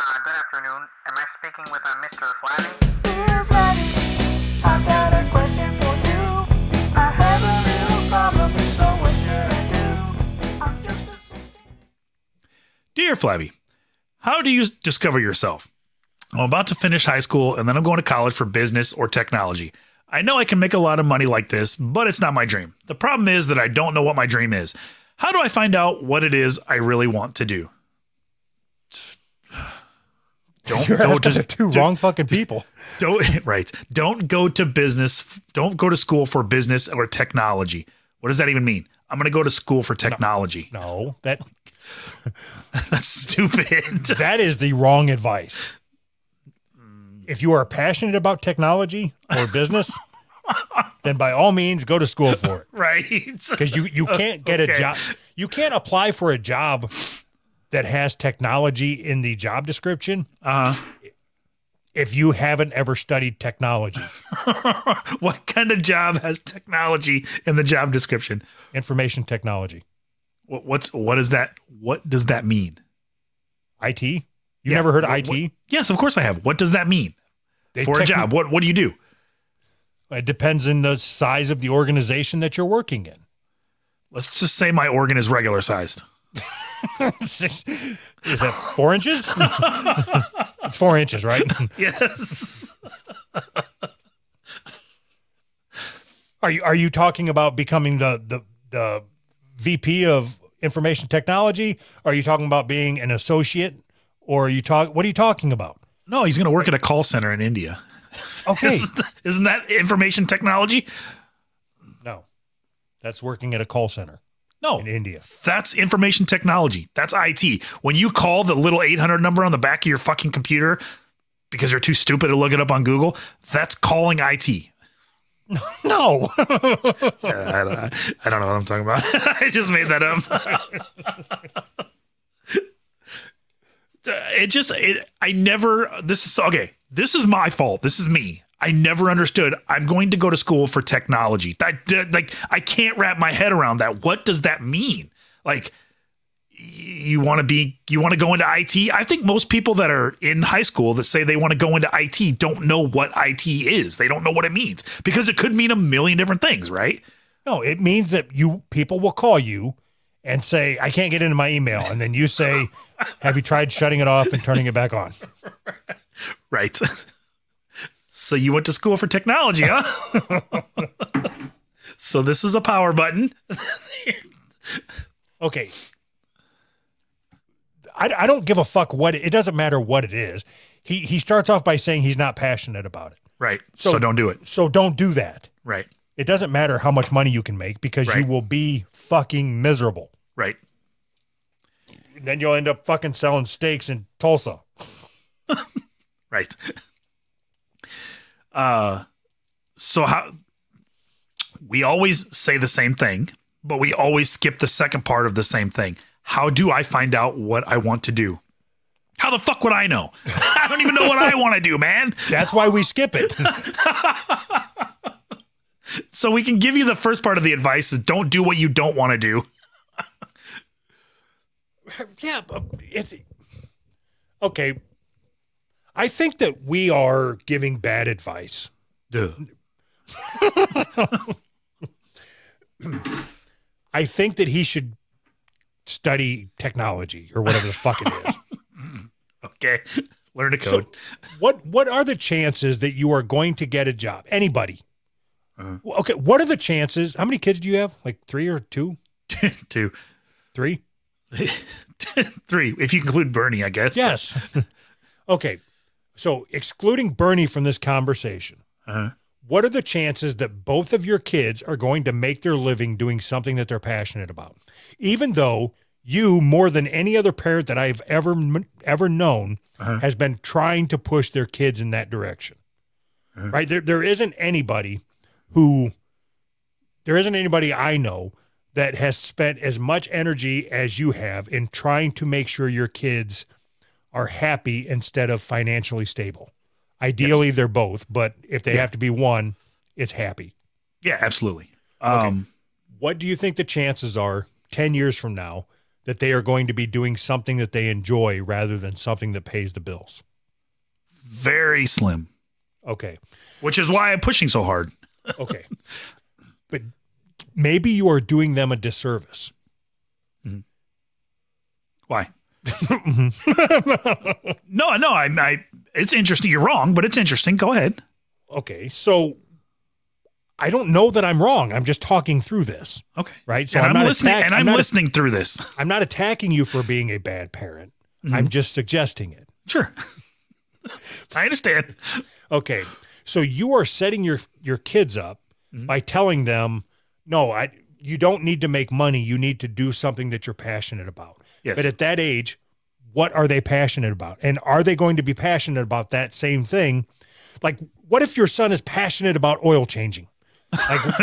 Uh, good afternoon. Am I speaking with uh, Mr. Flabby? Dear Flabby, I've got a question for you. I have a little problem, so what should I do? I'm just a Dear Flabby, how do you discover yourself? I'm about to finish high school and then I'm going to college for business or technology. I know I can make a lot of money like this, but it's not my dream. The problem is that I don't know what my dream is. How do I find out what it is I really want to do? Don't You're go to two to- wrong fucking people. Don't right. Don't go to business. Don't go to school for business or technology. What does that even mean? I'm going to go to school for technology. No, that That's stupid. that is the wrong advice. If you are passionate about technology or business, then by all means go to school for it. right. Because you, you can't get a job. You can't apply for a job that has technology in the job description Uh, if you haven't ever studied technology, what kind of job has technology in the job description? information technology, What, what's what is that? What does that mean? IT. You Yeah, never heard what- IT? what- yes, of course I have. What does that mean They for a job? What what do you do? It depends on the size of the organization that you're working in. Let's just say my organ is regular sized. Is that four inches? it's four inches, right? Yes. Are you are you talking about becoming the the the VP of information technology? Are you talking about being an associate? Or are you talk what are you talking about? No, he's going to work at a call center in India. Okay. Isn't that information technology? no. That's working at a call center No, in India. That's information technology. That's IT. When you call the little 800 number on the back of your fucking computer because you're too stupid to look it up on Google, that's calling IT. No. Yeah, I, don't, I don't know what I'm talking about. I just made that up. it just, it, I never, this is, okay, this is my fault. This is me. I never understood. I'm going to go to school for technology. That, like, I can't wrap my head around that. What does that mean? Like, you want to be you want to go into IT. I think most people that are in high school that say they want to go into IT don't know what IT is. They don't know what it means because it could mean a million different things, right? no, it means that you people will call you and say, I can't get into my email. And then you say, Have you tried shutting it off and turning it back on? Right. so you went to school for technology, huh? so this is a power button. Okay. I, I don't give a fuck what it, it doesn't matter what it is. He he starts off by saying he's not passionate about it. Right. So, So- don't do it. So don't do that. Right. It doesn't matter how much money you can make because you will be fucking miserable. Right. Then you'll end up fucking selling steaks in Tulsa. Right. Uh so how we always say the same thing, but we always skip the second part of the same thing. How do I find out what I want to do? How the fuck would I know? I don't even know what I want to do, man. That's why we skip it. So we can give you the first part of the advice is don't do what you don't want to do. yeah, but it's okay. I think that we are giving bad advice. I think that he should study technology or whatever the fuck it is. Okay. Learn to code. So, what what are the chances that you are going to get a job? Anybody? Uh-huh. Well, Okay, what are the chances? How many kids do you have? Like three or two? Two. Three? Three. If you include Bernie, I guess. Yes. okay, so excluding Bernie from this conversation, Uh-huh. what are the chances that both of your kids are going to make their living doing something that they're passionate about? Even though you, more than any other parent that I've ever ever known, Uh-huh. has been trying to push their kids in that direction. Right? There, there isn't anybody who, there isn't anybody I know that has spent as much energy as you have in trying to make sure your kids are happy instead of financially stable. Ideally, they're both, but if they Yeah. have to be one, it's happy. Yeah, absolutely. Um, What do you think the chances are 10 years from now that they are going to be doing something that they enjoy rather than something that pays the bills. Very slim, Okay. which is why I'm pushing so hard. Okay. but maybe you are doing them a disservice. Why? No, no, I, I, it's interesting. You're wrong, but it's interesting. Go ahead. Okay. So I don't know that I'm wrong. I'm just talking through this, Okay. right? So and I'm, I'm, listening, attack- and I'm, not, listening through this. I'm not attacking you for being a bad parent. Mm-hmm. I'm just suggesting it. Sure. I understand. Okay. So you are setting your your kids up Mm-hmm. by telling them, no, I you don't need to make money. You need to do something that you're passionate about. Yes. But at that age, what are they passionate about? And are they going to be passionate about that same thing? Like, what if your son is passionate about oil changing? Like,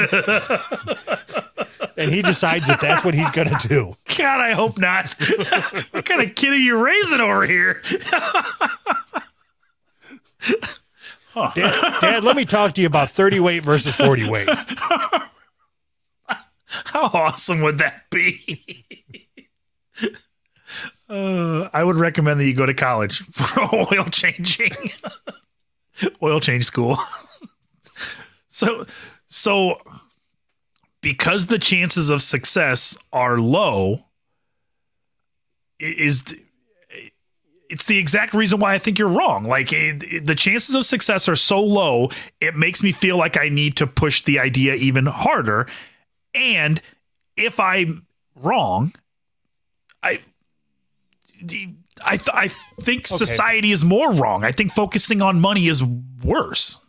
and he decides that that's what he's going to do. God, I hope not. what kind of kid are you raising over here? Dad, Dad, let me talk to you about 30 weight versus 40 weight. How awesome would that be? Uh, I would recommend that you go to college for oil changing, oil change school. so, so because the chances of success are low, i- is it's the exact reason why I think you're wrong. Like it, it- the chances of success are so low, it makes me feel like I need to push the idea even harder. And if I'm wrong, I I th- I think society is more wrong. I think focusing on money is worse,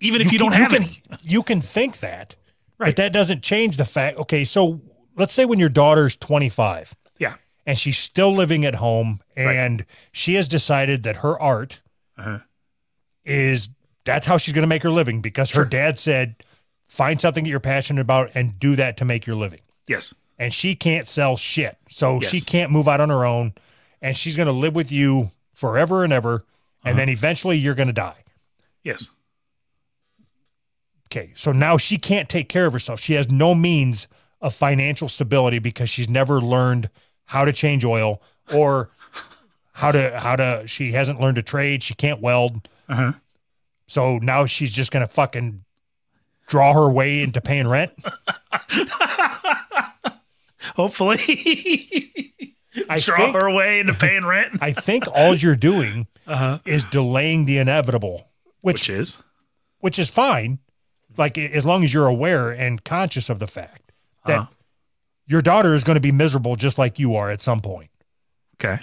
even if you, don't can- have can, any. You can think that, Right. but that doesn't change the fact. Okay, so let's say when your daughter's 25 Yeah, and she's still living at home and she has decided that her art Uh-huh. is that's how she's going to make her living because her dad said find something that you're passionate about and do that to make your living. yes, And she can't sell shit. So she can't move out on her own and she's going to live with you forever and ever and then eventually you're going to die. yes, Okay, so now she can't take care of herself. She has no means of financial stability because she's never learned how to change oil or how to how to she hasn't learned to trade. She can't weld. Uh-huh. So now she's just gonna fucking draw her way into paying rent. hopefully I draw think, her way into paying rent, I think all you're doing Uh-huh. is delaying the inevitable, which which is which is fine. Like as long as you're aware and conscious of the fact that Uh-huh. your daughter is going to be miserable just like you are at some point. okay.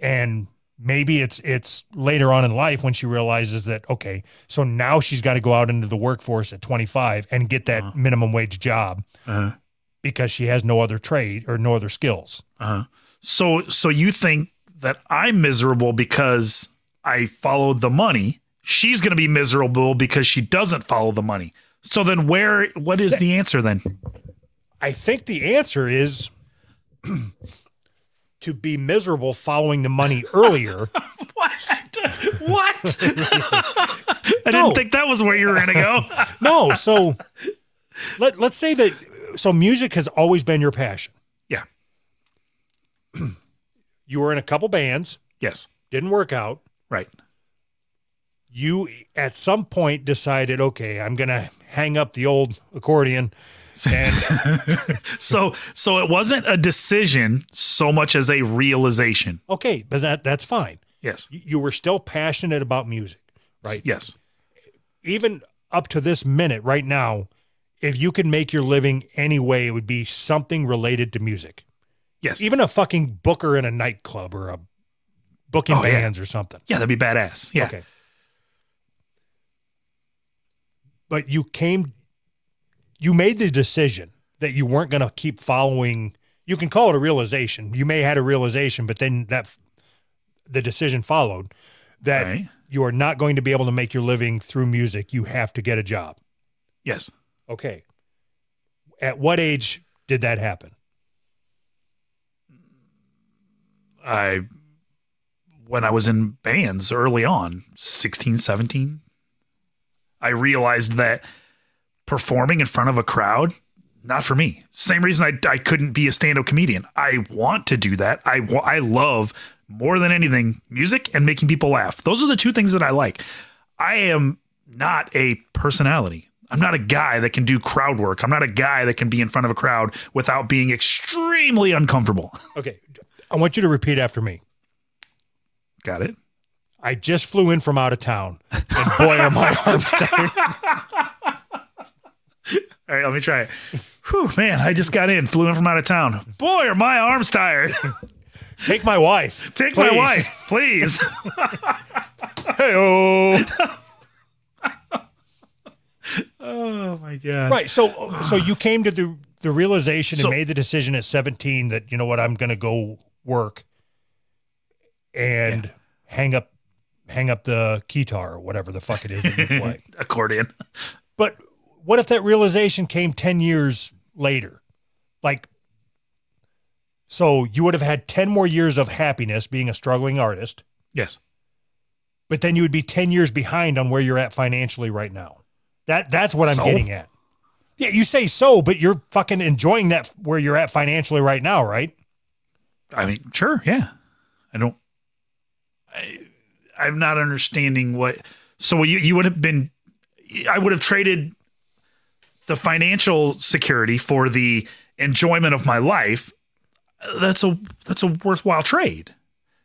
and maybe it's it's later on in life when she realizes that okay so now she's got to go out into the workforce at 25 and get that minimum wage job Uh-huh. because she has no other trade or no other skills So, so you think that I'm miserable because I followed the money? She's going to be miserable because she doesn't follow the money. So then, where? What is the answer then? i think the answer is to be miserable following the money earlier What? what? I No. didn't think that was where you were going to go. no so let, let's say that so music has always been your passion. you were in a couple bands Yes. didn't work out Right. you at some point decided, okay, I'm going to hang up the old accordion and So, so it wasn't a decision so much as a realization. okay, but that that's fine. Yes. You- were still passionate about music, right? Yes. Even up to this minute right now, if you could make your living any way, it would be something related to music. Yes. Even a fucking booker in a nightclub or a booking Oh, yeah. bands or something. Yeah, that'd be badass. Yeah. Okay. But you came, you made the decision that you weren't going to keep following. You can call it a realization. You may have had a realization, but then that the decision followed that Right. you are not going to be able to make your living through music. You have to get a job. Yes. Okay. At what age did that happen? I when I was in bands early on, 16, 17, I realized that performing in front of a crowd not for me. Same reason I, I couldn't be a stand up comedian. I want to do that. I, I love more than anything music and making people laugh. Those are the two things that I like. I am not a personality. I'm not a guy that can do crowd work. I'm not a guy that can be in front of a crowd without being extremely uncomfortable. Okay. I want you to repeat after me. Got it? I just flew in from out of town, and boy, are my arms tired. All right, let me try it. Whew, man, I just got in, flew in from out of town. Boy, are my arms tired. Take my wife. Take my wife, please. Hey-oh. oh my god. Right. So, so you came to the the realization So- and made the decision at 17 that you know what I'm going to go work and hang up hang up the guitar or whatever the fuck it is that you play. Accordion. but what if that realization came 10 years later? Like so you would have had 10 more years of happiness being a struggling artist, Yes. but then you would be 10 years behind on where you're at financially right now. That that's what I'm So? getting at. Yeah, you say so, but you're fucking enjoying that where you're at financially right now, right? I mean, sure, yeah. I don't. I, I'm not understanding what. So you you would have been. I would have traded the financial security for the enjoyment of my life. That's a that's a worthwhile trade.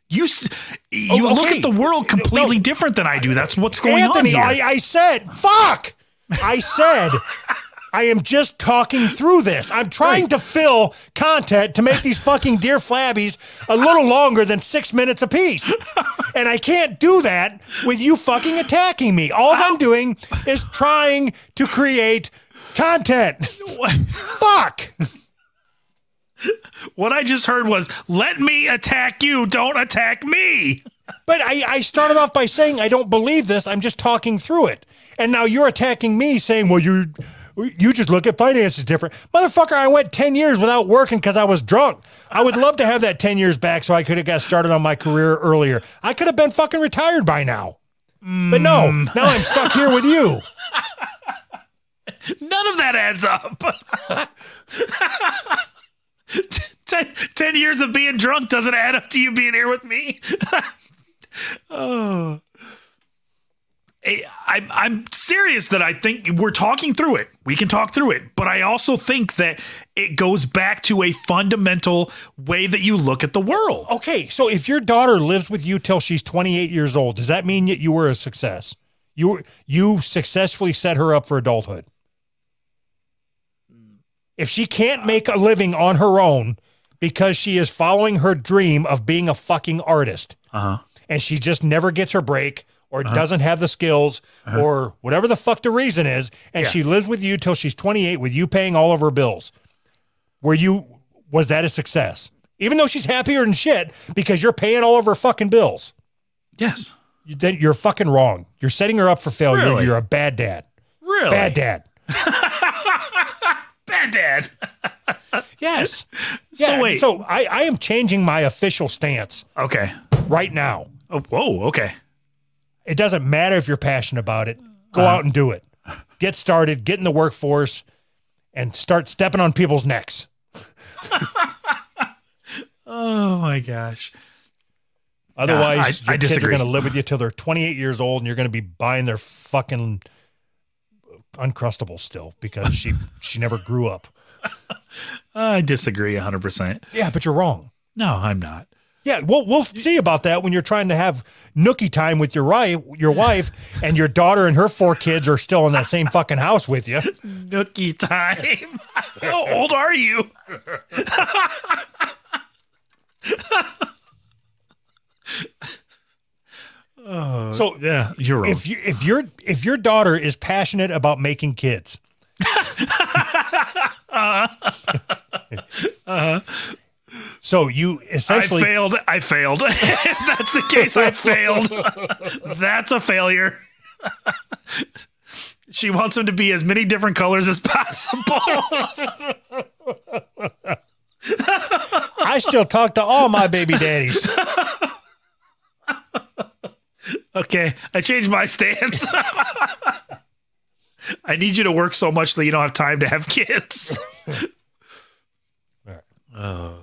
You s- you Oh, look at the world completely No. different than I do. That's what's going Anthony, on here. I, I said, fuck. I said, I am just talking through this. I'm trying to fill content to make these fucking dear flabbies a little longer than six minutes apiece. And I can't do that with you fucking attacking me. All I'm doing is trying to create content. Fuck. what I just heard was, "Let me attack you. Don't attack me." But I, I started off by saying I don't believe this. I'm just talking through it. And now you're attacking me saying, well, you you just look at finances different. Motherfucker, I went 10 years without working because I was drunk. I would love to have that 10 years back so I could have got started on my career earlier. I could have been fucking retired by now. But no, mm. now I'm stuck here with you. None of that adds up. ten, 10 years of being drunk doesn't add up to you being here with me. oh. Hey, I'm, I'm serious that I think we're talking through it. We can talk through it. But I also think that it goes back to a fundamental way that you look at the world. Okay, so if your daughter lives with you till she's 28 years old, does that mean that you were a success? You were, you successfully set her up for adulthood. If she can't make a living on her own because she is following her dream of being a fucking artist Uh huh. and she just never gets her break or uh-huh. doesn't have the skills uh-huh. or whatever the fuck the reason is and Yeah. she lives with you till she's 28 with you paying all of her bills. Were you was that a success? Even though she's happier than shit because you're paying all of her fucking bills. Yes. You, then you're fucking wrong. You're setting her up for failure. Really? You're a bad dad. Really? Bad dad. Bad dad. Yes. So wait. So I, I am changing my official stance Okay. right now. Oh, whoa. Okay. It doesn't matter if you're passionate about it. Go Uh-huh. out and do it. Get started, get in the workforce, and start stepping on people's necks. Oh my gosh. Otherwise, I- your I kids are going to live with you till they're 28 years old, and you're going to be buying their fucking uncrustable still because she she never grew up. I disagree 100%. Yeah, but you're wrong. No, I'm not. Yeah, we'll we'll see about that when you're trying to have nookie time with your wife, your wife, and your daughter and her four kids are still in that same fucking house with you. Nookie time. How old are you? Oh, so Yeah, you're if you if your if your daughter is passionate about making kids, uh-huh. Uh-huh. So you essentially I failed. I failed. if that's the case, I failed. that's a failure. she wants them to be as many different colors as possible. I still talk to all my baby daddies. okay, I changed my stance. I need you to work so much that you don't have time to have kids. All right. Oh.